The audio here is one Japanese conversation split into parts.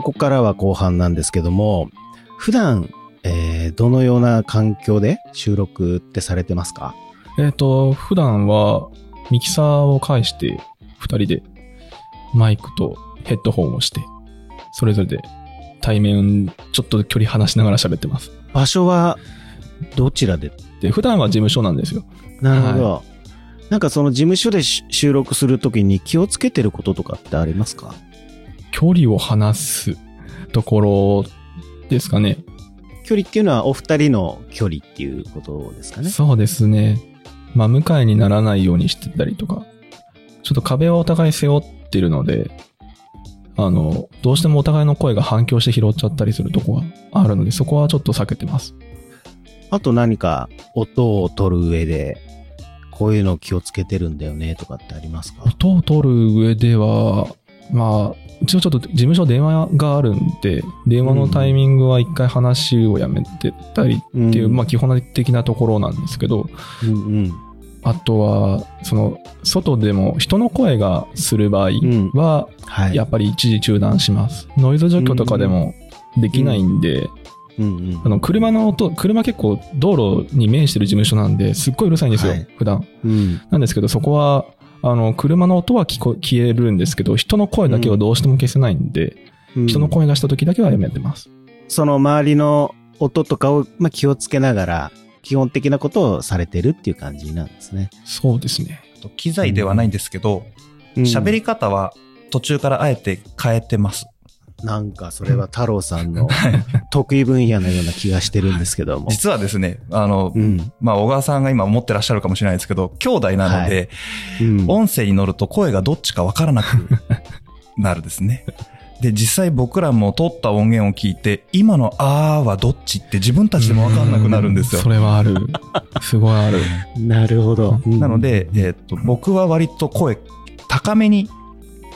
ここからは後半なんですけども、普段、えー、どのような環境で収録ってされてますか？えっ、と、普段はミキサーを介して二人でマイクとヘッドホンをして、それぞれで対面ちょっと距離離しながら喋ってます。場所はどちらで？で、普段は事務所なんですよ。なるほど。なんかその事務所でし収録するときに気をつけてることとかってありますか？距離を離すところですかね。距離っていうのはお二人の距離っていうことですかね。そうですね。まあ、向かいにならないようにしてたりとか、ちょっと壁はお互い背負ってるので、あの、どうしてもお互いの声が反響して拾っちゃったりするとこがあるので、そこはちょっと避けてます。あと何か音を取る上で、こういうの気をつけてるんだよねとかってありますか？音を取る上では、まあ、うちのちょっと事務所電話があるんで、電話のタイミングは一回話をやめてたりっていう、うんまあ基本的なところなんですけど、うんうん。あとは、その、外でも人の声がする場合んは、はい。やっぱり一時中断します。ノイズ除去とかでもできないんで、うんうんあの、車の音、車結構道路に面してる事務所なんで、すっごいうるさいんですよ、はい普段。うん。なんですけど、そこは、あの、車の音は聞こ消えるんですけど、人の声だけはどうしても消せないんで、うん人の声がした時だけはやめてます。その周りの音とかを、まあ、気をつけながら、基本的なことをされてるっていう感じなんですね。そうですね。機材ではないんですけど、喋、り方は途中からあえて変えてます。なんかそれは太郎さんの 得意分野のような気がしてるんですけども。実はですね、あの、うん。まあ、小川さんが今思ってらっしゃるかもしれないですけど、兄弟なので、うん。音声に乗ると声がどっちかわからなくなるですね。で、実際僕らも撮った音源を聞いて、今のあーはどっちって自分たちでもわかんなくなるんですよそ。れはある。すごいある。なるほど。なので、えーっと、僕は割と声高めに、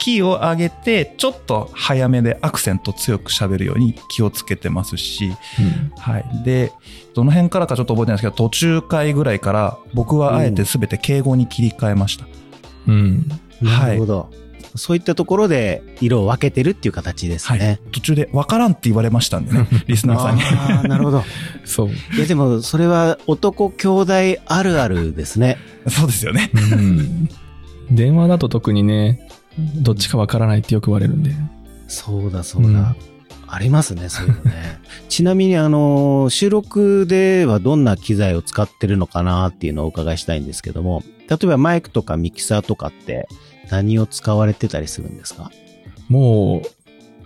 キーを上げて、ちょっと早めでアクセント強く喋るように気をつけてますし、うんはい。で、どの辺からかちょっと覚えてないですけど、途中回ぐらいから僕はあえて全て敬語に切り替えました。うん。なるほど。そういったところで色を分けてるっていう形ですはい。ね。途中でわからんって言われましたんでね、リスナーさんに。ああ、なるほど。そう。いや、でも、それは男兄弟あるあるですね。そうですよね。うん。電話だと特にね、どっちかわからないってよく言われるんで。そうだ、そうだ。うんありますね、そういうのね。ちなみに、あの、収録ではどんな機材を使ってるのかなっていうのをお伺いしたいんですけども、例えばマイクとかミキサーとかって何を使われてたりするんですか？もう、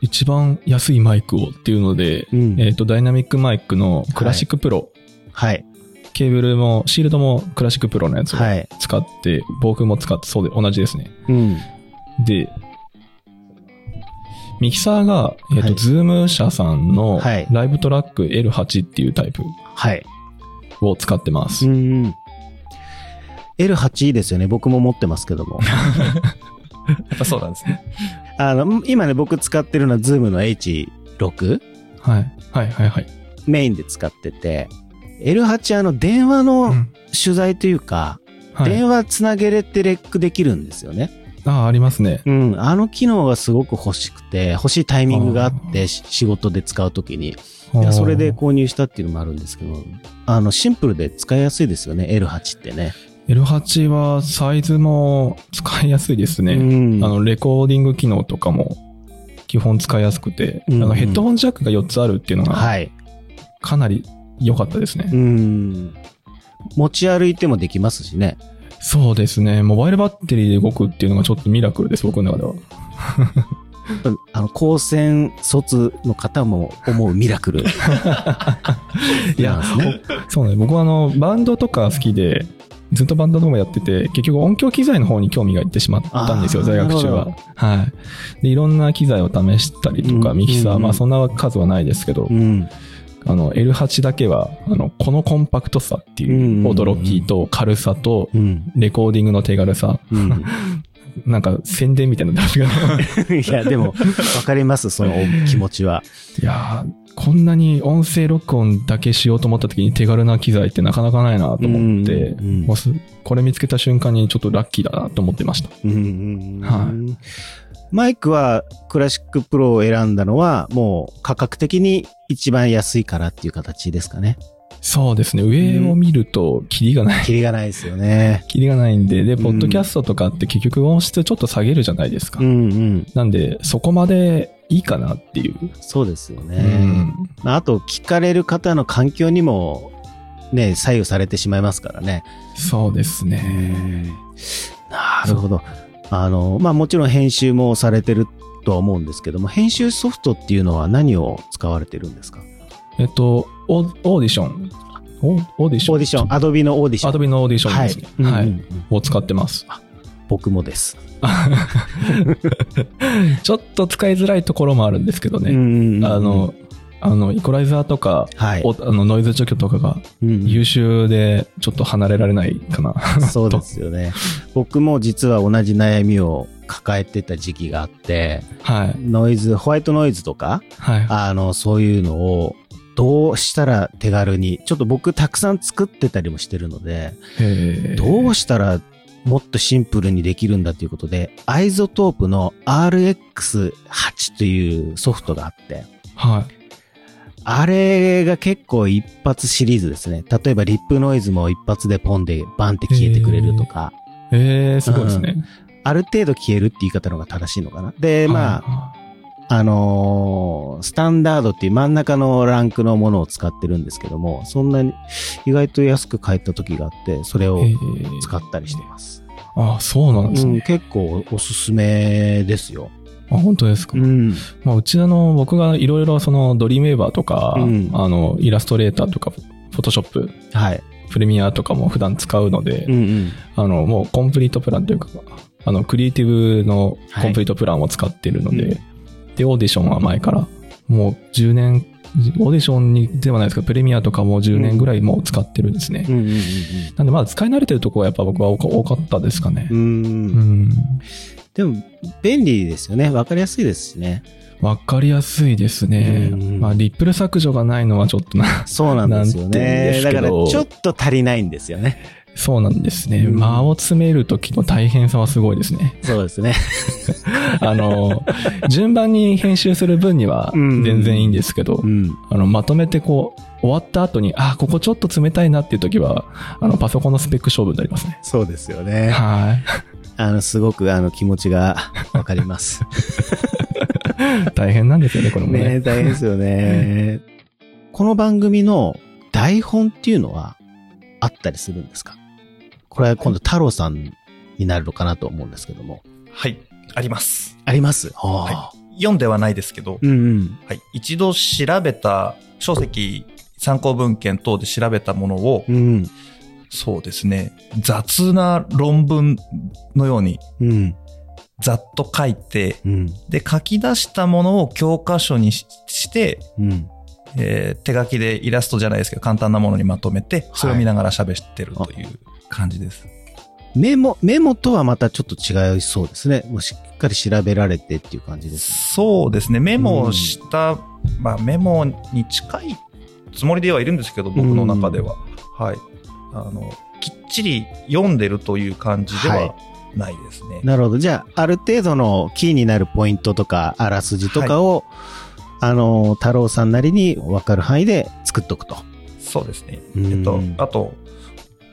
一番安いマイクをっていうので、うんえっ、と、ダイナミックマイクの CLASSIC PRO、はい。ケーブルも、シールドも CLASSIC PRO のやつをはい。使って、防風も使って、そうで、同じですね。うん。で、ミキサーが、えっ、と、はい ZOOM 社さんのはいライブトラック L8 っていうタイプはい。を使ってます。うん。L8 いいですよね。僕も持ってますけども。やっぱそうなんですね。あの、今ね、僕使ってるのは Zoom の H6 はい。はいはいはい。メインで使ってて、L8 あの電話のうん取材というか、はい。電話つなげれてレックできるんですよね。ああ、ありますね。うん。あの機能がすごく欲しくて、欲しいタイミングがあって、し仕事で使うときに。それで購入したっていうのもあるんですけど、あの、シンプルで使いやすいですよね、L8 ってね。L8 はサイズも使いやすいですね。うん。あの、レコーディング機能とかも基本使いやすくて、うんなんかヘッドホンジャックが4つあるっていうのがはい。かなり良かったですね。うん。持ち歩いてもできますしね。そうですね。モバイルバッテリーで動くっていうのがちょっとミラクルです、僕の中では。あの、高専卒の方も思うミラクル。いやね。そうね。僕はあの、バンドとか好きで、ずっとバンドとかもやってて、結局音響機材の方に興味がいってしまったんですよ、在学中は。はい。で、いろんな機材を試したりとか、うんミキサー、うんまあそんな数はないですけどう、ん。あの、L8 だけは、あの、このコンパクトさっていううん驚きと軽さと、うん。レコーディングの手軽さ、うん。なんか宣伝みたいなの出が いや、でも、わかります、その気持ちは。いやーこんなに音声録音だけしようと思った時に手軽な機材ってなかなかないなと思って、うんうんこれ見つけた瞬間にちょっとラッキーだなと思ってました。うん。はマイクはクラシックプロを選んだのは、もう価格的に一番安いからっていう形ですかね。そうですね。上を見ると、キリがない。キリがないですよね。キリがないんで、で、んポッドキャストとかって結局音質ちょっと下げるじゃないですか。うんうん。なんで、そこまでいいかなっていう。そうですようね。ん。まああと、聞かれる方の環境にも、ね、左右されてしまいますからね。そうですね。なるほど。あの、まあもちろん編集もされてるとは思うんですけども、編集ソフトっていうのは何を使われてるんですか？えっと、 Audition。Audition？Audition、Adobe の Audition。Adobeのオーディションですね。は。はいい。うんうんうんを使ってます。僕もです。ちょっと使いづらいところもあるんですけどね。んあの、あの、イコライザーとか、はい。おあのノイズ除去とかがうんうん優秀でちょっと離れられないかな。そうですよね。僕も実は同じ悩みを抱えてた時期があって、はい。ノイズ、ホワイトノイズとか、はい。あの、そういうのをどうしたら手軽に、ちょっと僕たくさん作ってたりもしてるので、どうしたらもっとシンプルにできるんだということで、 iZotope の RX8 というソフトがあって、はい。あれが結構一発シリーズですね。例えばリップノイズも一発でポンでバンって消えてくれるとか、えー、すごいですね。ある程度消えるって言い方の方が正しいのかな。で、まあ、あ、あのースタンダードっていう真ん中のランクのものを使ってるんですけども、そんなに意外と安く買えた時があって、それを使ったりしてます。あ、そうなんですうん、ね。結構おすすめですよ。あ、本当ですか？ん。まあ、うちあの、僕がいろいろそのドリームウェーバーとか、うんあの、イラストレーターとか、フォトショップ、はい。プレミアとかも普段使うので、うんうん。あの、もうコンプリートプランというか、あの、クリエイティブのコンプリートプランを使ってるので、はいうんで、オーディションは前から、もう10年、オーディションにではないですけど、プレミアとかも10年ぐらいもう使ってるんですね。うんうんうんなんでまだ使い慣れてるところはやっぱ僕は多かったですかねう。ん。う。うんん。でも、便利ですよね。わかりやすいですしね。わかりやすいですね。うんまあ、リップル削除がないのはちょっとな、そうなんですよね。だから、ちょっと足りないんですよね。そうなんですね。うん間を詰めるときの大変さはすごいですね。そうですね。あの、順番に編集する分にはうん全然いいんですけど、うん。あの、まとめてこう、終わった後に、あ、ここちょっと冷たいなっていう時は、あの、パソコンのスペック勝負になりますね。そうですよね。はい。あの、すごく、あの、気持ちが わかります。大変なんですよね、これもね。ね大変ですよね。この番組の台本っていうのはあったりするんですか？これは今度太郎さんになるのかなと思うんですけども。はい。あります。あります？は読んではないですけど、うんうん。はい。一度調べた、書籍、参考文献等で調べたものを、うん。そうですね、雑な論文のように、うん。ざっと書いて、うん。で、書き出したものを教科書にしして、うん。えー手書きでイラストじゃないですけど、簡単なものにまとめて、それを見ながら喋ってるという感じです。メモ、メモとはまたちょっと違いそうですね。もうしっかり調べられてっていう感じです。そうですね、メモをした、まあメモに近いつもりではいるんですけど、僕の中では。はい。あの、きっちり読んでるという感じではいはないですね。なるほど。じゃあ、ある程度のキーになるポイントとか、あらすじとかを、あの、太郎さんなりに分かる範囲で作っとくと。そうですね。うんえっと、あと、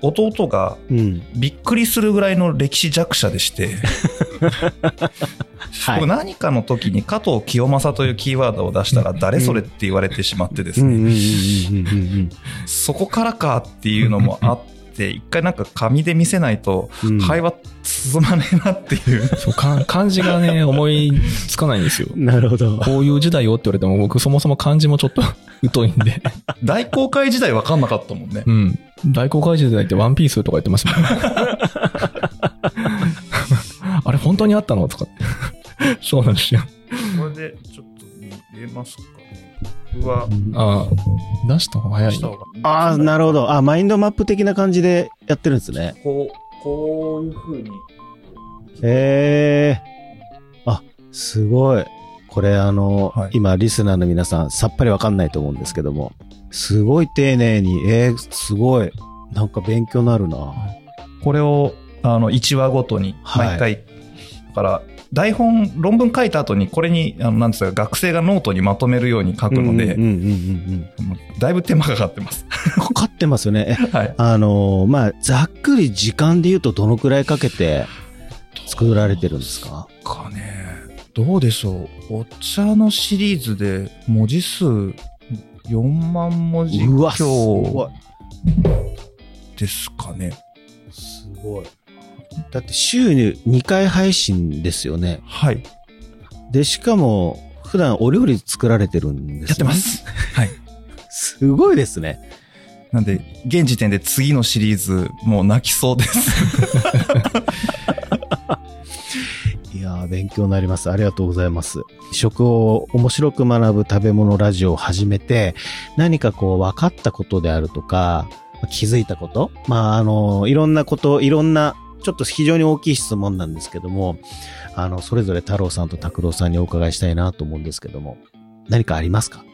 弟がうん。びっくりするぐらいの歴史弱者でして、はい僕何かの時に加藤清正というキーワードを出したら誰それって言われてしまってですね、うんうんうんうんうんそこからかっていうのもあって、一回なんか紙で見せないとうん。会話進まねえなっていう。そうか漢字がね、思いつかないんですよ。なるほど。こういう時代よって言われても、僕そもそも漢字もちょっと 疎いんで。大公開時代分かんなかったもんねう。ん。大公開時代ってワンピースとか言ってますもん。あれ本当にあったのとかって。そうなんですよ。これでちょっと見えますかね。僕はああ、出した方が早いした。方がああ、なるほど。あ、マインドマップ的な感じでやってるんですね。こう、こういう風に。へえ。あ、すごい。これあの、はい今リスナーの皆さんさっぱりわかんないと思うんですけども、すごい丁寧に、えー、すごい。なんか勉強になるな。これを、あの、1話ごとに、はい毎回から台本、論文書いた後にこれに、あの、なんですか、学生がノートにまとめるように書くので、だいぶ手間かかってます。うん。かかってますよね。え はい。あのーまあ、ざっくり時間で言うとどのくらいかけて作られてるんですか？かね、どうでしょう。お茶のシリーズで文字数4万文字うわ、すご強い。ですかね。すごい。だって週に2回配信ですよね。はい。で、しかも、普段お料理作られてるんですよね。やってま。す。はい。すごいですね。なんで、現時点で次のシリーズ、もう泣きそうです。いやー、勉強になります。ありがとうございます。食を面白く学ぶ食べ物ラジオを始めて、何かこう分かったことであるとか、気づいたことまあ、あの、いろんなこと、いろんな、ちょっと非常に大きい質問なんですけども、あの、それぞれ太郎さんと拓郎さんにお伺いしたいなと思うんですけども、何かありますか？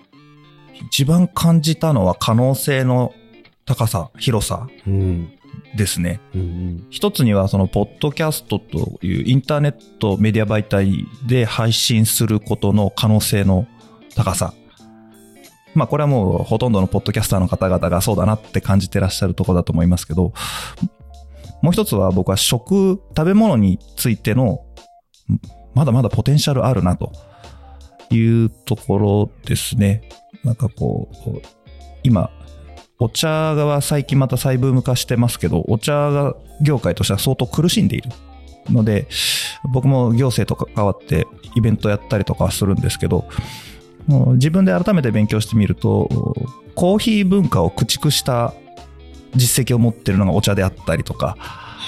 一番感じたのは可能性の高さ、広さうん。ですね。うん一つにはそのポッドキャストというインターネットメディア媒体で配信することの可能性の高さ。まあこれはもうほとんどのポッドキャスターの方々がそうだなって感じてらっしゃるところだと思いますけど、もう一つは僕は食、食べ物についてのまだまだポテンシャルあるなというところですね。なんかこう、今、お茶は最近また再ブーム化してますけど、お茶が業界としては相当苦しんでいるので、僕も行政と関わってイベントやったりとかはするんですけど、もう自分で改めて勉強してみると、コーヒー文化を駆逐した実績を持ってるのがお茶であったりとか、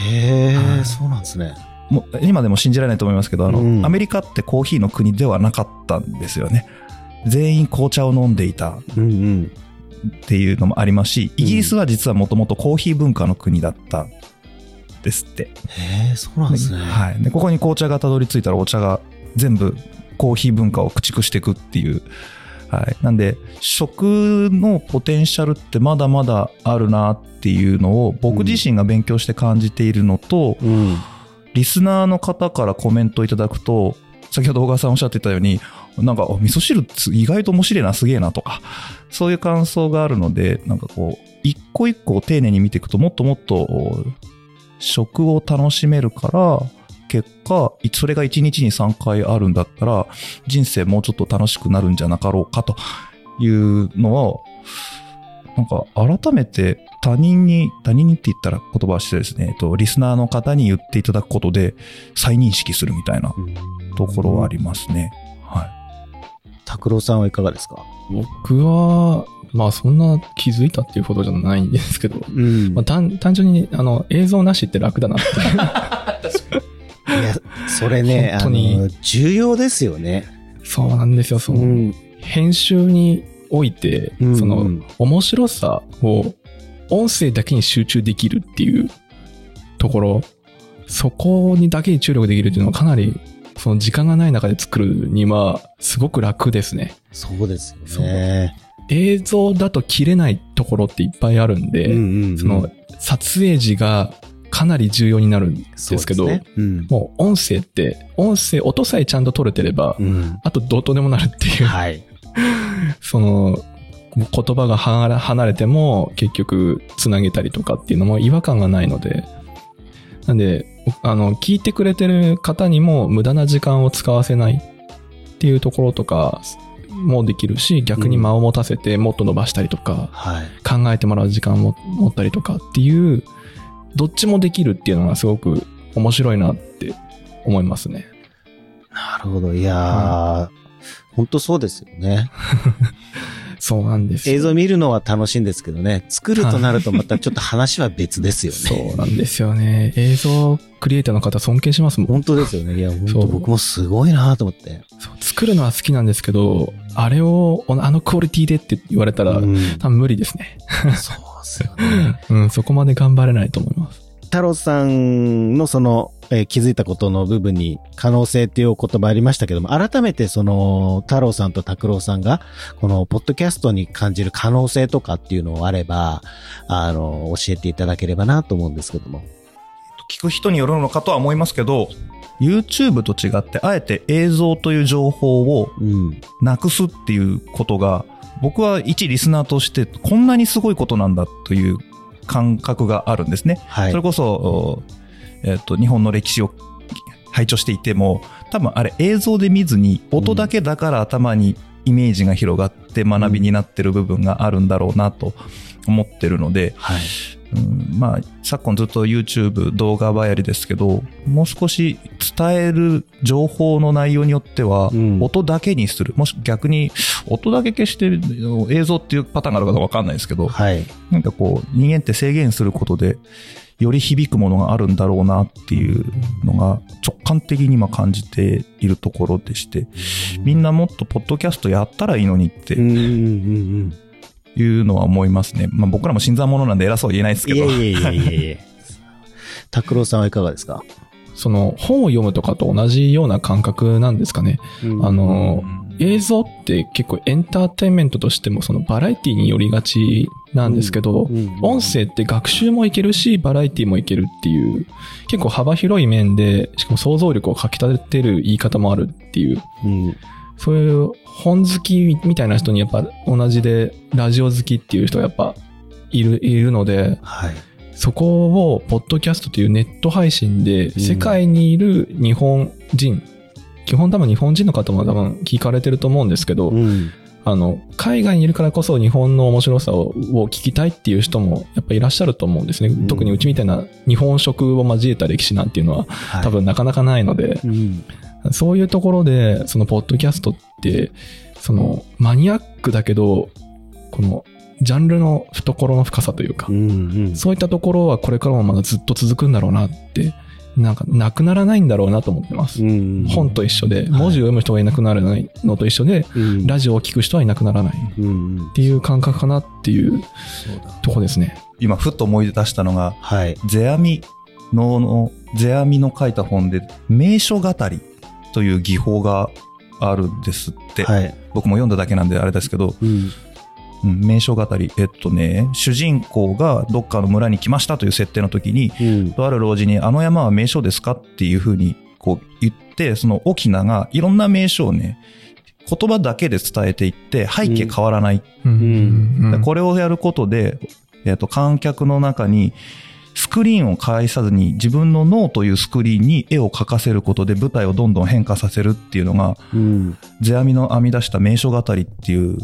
へえ、はいそうなんですね。もう今でも信じられないと思いますけど、あの、うんアメリカってコーヒーの国ではなかったんですよね。全員紅茶を飲んでいた。っていうのもありますし、イギリスは実はもともとコーヒー文化の国だったですって。へえ、そうなんですね。はい。で、ここに紅茶がたどり着いたらお茶が全部コーヒー文化を駆逐していくっていう。はい。なんで、食のポテンシャルってまだまだあるなっていうのを僕自身が勉強して感じているのと、うん。リスナーの方からコメントいただくと、先ほど小川さんおっしゃってたように、なんか、あ味噌汁意外と面白いな、すげえなとか、そういう感想があるので、なんかこう、一個一個を丁寧に見ていくと、もっともっと、食を楽しめるから、結果、それが1日に3回あるんだったら、人生もうちょっと楽しくなるんじゃなかろうかというのは、なんか改めて他人に、他人にって言ったら言葉はしてですね、えっと、リスナーの方に言っていただくことで再認識するみたいなところはありますね。はい。拓郎さんはいかがですか？僕は、まあそんな気づいたっていうほどじゃないんですけど、うんまあ、単単純にあの映像なしって楽だなっていう。いや、それね、あ本当にの、重要ですよね。そうなんですよ。その、ん。編集において、うんその面白さを音声だけに集中できるっていうところ、そこにだけに注力できるっていうのはかなり、その時間がない中で作るにはすごく楽ですね。そうですよね。映像だと切れないところっていっぱいあるんで、うんうんうんその撮影時がかなり重要になるんですけど、そうねうんもう音声って、音声、音さえちゃんと取れてれば、うん。あとどうとでもなるっていう、はい。その、言葉が離離れても結局つなげたりとかっていうのも違和感がないので、なんで、あの、聞いてくれてる方にも無駄な時間を使わせないっていうところとかもできるし、逆に間を持たせてもっと伸ばしたりとか、はい。考えてもらう時間を持ったりとかっていう、どっちもできるっていうのがすごく面白いなって思いますね。なるほど。いやー、本当そうですよね。そうなんですよ映像見るのは楽しいんですけどね。作るとなるとまたちょっと話は別ですよね。そうなんですよね。映像クリエイターの方尊敬しますもん。本当ですよね。いや、本当僕もすごいなと思って。そう作るのは好きなんですけど、あれを、あのクオリティでって言われたら、うん多分無理ですね。そうですよね。うん、そこまで頑張れないと思います。太郎さんのその、えー気づいたことの部分に可能性っていうお言葉ありましたけども、改めてその、太郎さんと拓郎さんが、この、ポッドキャストに感じる可能性とかっていうのをあれば、あの、教えていただければなと思うんですけども。聞く人によるのかとは思いますけど、YouTube と違って、あえて映像という情報をうん。なくすっていうことが、僕は一リスナーとして、こんなにすごいことなんだという感覚があるんですね。はい。それこそ、おえっ、と、日本の歴史を拝聴していても、多分あれ映像で見ずに、音だけだから頭にイメージが広がって学びになってる部分があるんだろうなと思ってるので、はい。うんまあ、昨今ずっと YouTube 動画ばやりですけど、もう少し伝える情報の内容によってはうん、音だけにする。もし逆に、音だけ消してる映像っていうパターンがあるかどうかわかんないですけど、はい。なんかこう、人間って制限することで、より響くものがあるんだろうなっていうのが直感的に今感じているところでして、みんなもっとポッドキャストやったらいいのにってうんうんうんいうのは思いますね。まあ僕らも新参者なんで偉そうは言えないですうん。けど。いやいやいやいやいや。拓郎さんはいかがですか？その本を読むとかと同じような感覚なんですかね。あの、映像って結構エンターテインメントとしてもそのバラエティによりがちなんですけど、音声って学習もいけるし、バラエティもいけるっていう、結構幅広い面で、しかも想像力をかき立てる言い方もあるっていう、うん。そういう本好きみたいな人にやっぱ同じでラジオ好きっていう人がやっぱいる、いるので、はい。そこをポッドキャストというネット配信でん世界にいる日本人、基本多分日本人の方も多分聞かれてると思うんですけど、うん。あの、海外にいるからこそ日本の面白さをを聞きたいっていう人もやっぱいらっしゃると思うんですね。ん特にうちみたいな日本食を交えた歴史なんていうのははい多。分なかなかないので、うん。そういうところで、そのポッドキャストって、そのマニアックだけど、このジャンルの懐の深さというかう、んうん。そういったところはこれからもまだずっと続くんだろうなって、なんかなくならないんだろうなと思ってます。うん本と一緒で、文字を読む人がいなくならないのと一緒で、うんラジオを聞く人はいなくならないっうんうん。ていう感覚かなっていうとこですね。今ふっと思い出したのが、はい。ゼアミのの、ゼアミの書いた本で、名所語りという技法があるんですって。はい。僕も読んだだけなんであれですけど、うん。うん、名所語り。えっとね、主人公がどっかの村に来ましたという設定の時に、うん。とある老人に、あの山は名所ですかっていうふうにこう言って、その沖縄がいろんな名所をね、言葉だけで伝えていって、背景変わらない。うんこれをやることで、えっと、観客の中に、スクリーンを介さずに自分の脳というスクリーンに絵を描かせることで舞台をどんどん変化させるっていうのが、うん。ゼアミの編み出した名所語りっていう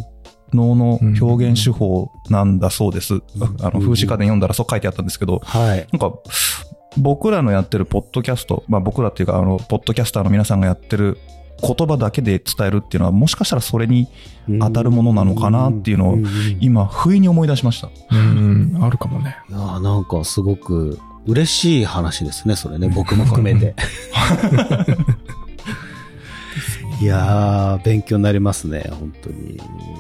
脳の表現手法なんだそうです。あの、風刺家電読んだらそう書いてあったんですけど、はい。なんか、僕らのやってるポッドキャスト、まあ僕らっていうか、あの、ポッドキャスターの皆さんがやってる言葉だけで伝えるっていうのは、もしかしたらそれに当たるものなのかなっていうのを今、不意に思い出しました。うん、あるかもね。いやーなんかすごく嬉しい話ですね、それね。僕も含めて。いやー、勉強になりますね、本当に。い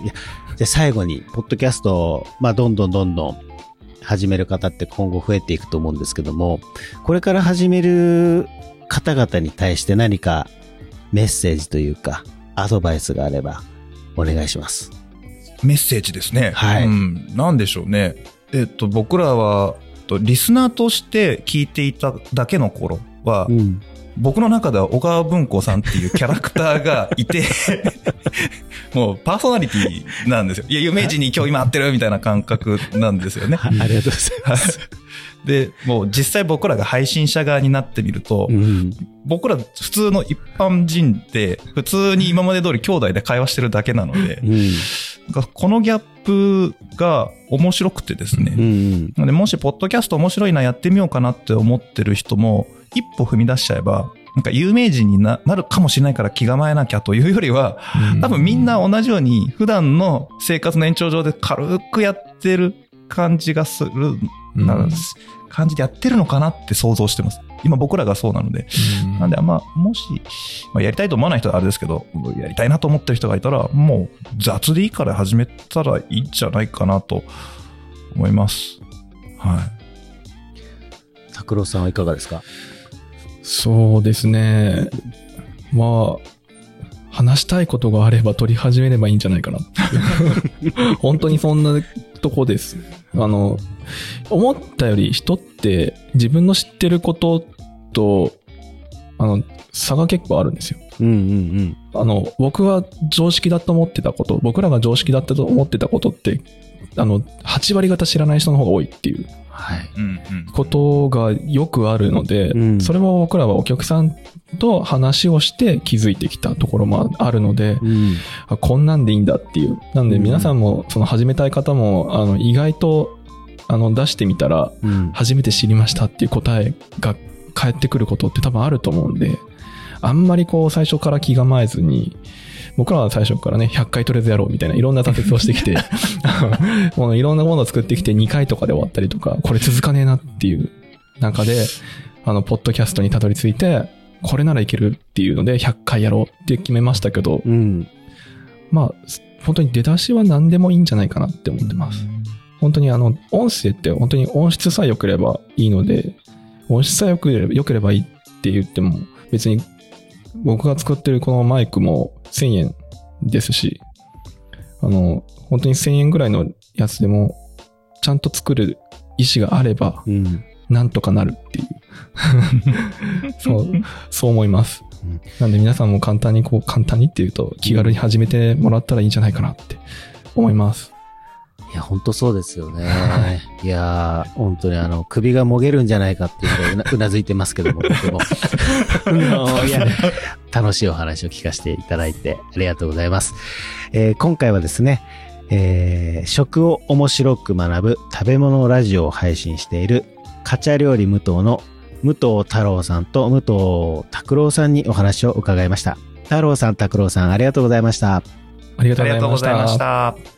やじゃあ最後に、ポッドキャストを、まあ、どんどんどんどん始める方って今後増えていくと思うんですけども、これから始める方々に対して何かメッセージというか、アドバイスがあれば、お願いします。メッセージですね。はいうん。なんでしょうね。えっと、僕らは、とリスナーとして聞いていただけの頃は、うん。僕の中では小川文庫さんっていうキャラクターがいて、もうパーソナリティなんですよ。いや、有名人に今日今会ってるみたいな感覚なんですよね。ありがとうございます。で、もう実際僕らが配信者側になってみると、うん。僕ら普通の一般人って、普通に今まで通り兄弟で会話してるだけなので、うん。なんかこのギャップが面白くてですね。うん。で、もし、ポッドキャスト面白いな、やってみようかなって思ってる人も、一歩踏み出しちゃえば、なんか有名人にななるかもしれないから気構えなきゃというよりは、多分みんな同じように普段の生活の延長上で軽くやってる感じがする、うんな感じでやってるのかなって想像してます。今僕らがそうなので。うんなんで、まあ、もし、まあ、やりたいと思わない人はあれですけど、やりたいなと思ってる人がいたら、もう雑でいいから始めたらいいんじゃないかなと思います。はい。拓郎さんはいかがですか？そうですね。まあ、話したいことがあれば取り始めればいいんじゃないかな。本当にそんなとこです。あの、思ったより人って自分の知ってることと、あの、差が結構あるんですよ。うんうんあの、僕は常識だと思ってたこと、僕らが常識だったと思ってたことって、あの、8割方知らない人の方が多いっていうことがよくあるので、うんそれは僕らはお客さんと話をして気づいてきたところもあるので、うん。あこんなんでいいんだっていう。なんでうん皆さんも、その始めたい方も、あの、意外と、あの、出してみたら、うん。初めて知りましたっていう答えが返ってくることって多分あると思うんで、あんまりこう最初から気構えずに、僕らは最初からね、100回とりあえずやろうみたいないろんな挫折をしてきて、もういろんなものを作ってきて2回とかで終わったりとか、これ続かねえなっていう中で、あの、ポッドキャストにたどり着いて、これならいけるっていうので100回やろうって決めましたけど、うん。まあ、本当に出だしは何でもいいんじゃないかなって思ってます。本当にあの、音声って本当に音質さえ良ければいいので、音質さえ良ければ良ければいいって言っても、別に僕が作ってるこのマイクも1000円ですし、あの、本当に1000円ぐらいのやつでも、ちゃんと作る意思があれば、うん。なんとかなるっていう。そう、そう思いますうん。なんで皆さんも簡単にこう、簡単にっていうと気軽に始めてもらったらいいんじゃないかなって思います。いや、本当そうですよね。いやー、本当にあの、首がもげるんじゃないかっていうのをうな うなずいてますけども、僕も。いや、楽しいお話を聞かせていただいてありがとうございます。えー今回はですね、えー食を面白く学ぶ食べ物ラジオを配信している、カチャ料理無糖の武藤太郎さんと武藤拓郎さんにお話を伺いました。太郎さん、拓郎さん、ありがとうございました。ありがとありがとうございまし。た。